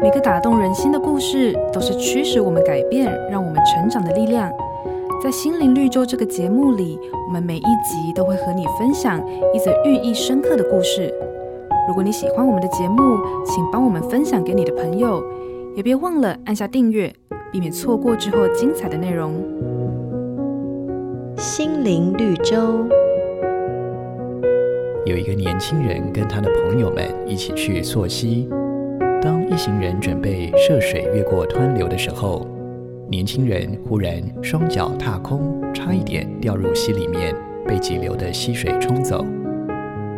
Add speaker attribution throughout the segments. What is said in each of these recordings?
Speaker 1: 每个打动人心的故事，都是驱使我们改变、让我们成长的力量。在心灵绿洲这个节目里，我们每一集都会和你分享一则寓意深刻的故事。如果你喜欢我们的节目，请帮我们分享给你的朋友，也别忘了按下订阅，避免错过之后精彩的内容。
Speaker 2: 心灵绿洲。
Speaker 3: 有一个年轻人跟他的朋友们一起去溯溪。当一行人准备涉水越过湍流的时候，年轻人忽然双脚踏空，差一点掉入溪里面，被急流的溪水冲走。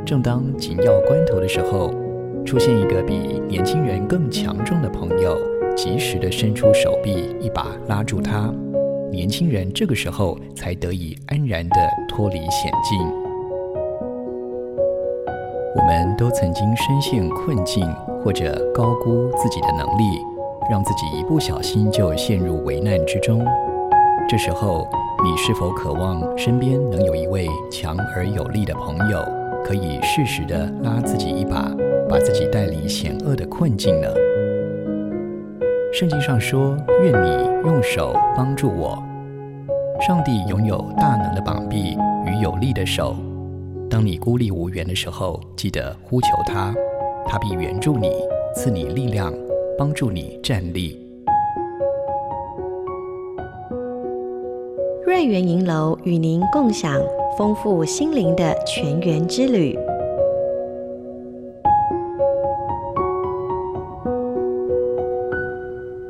Speaker 3: 正当紧要关头的时候，出现一个比年轻人更强壮的朋友，及时地伸出手臂，一把拉住他。年轻人这个时候才得以安然地脱离险境。我们都曾经深陷困境。或者高估自己的能力，让自己一不小心就陷入危难之中。这时候，你是否渴望身边能有一位强而有力的朋友，可以适时地拉自己一把，把自己带离险恶的困境呢？圣经上说：“愿你用手帮助我。”上帝拥有大能的膀臂与有力的手。当你孤立无援的时候，记得呼求他。他必援助你，赐你力量，帮助你站立。
Speaker 2: 瑞园银楼与您共享丰富心灵的泉源之旅。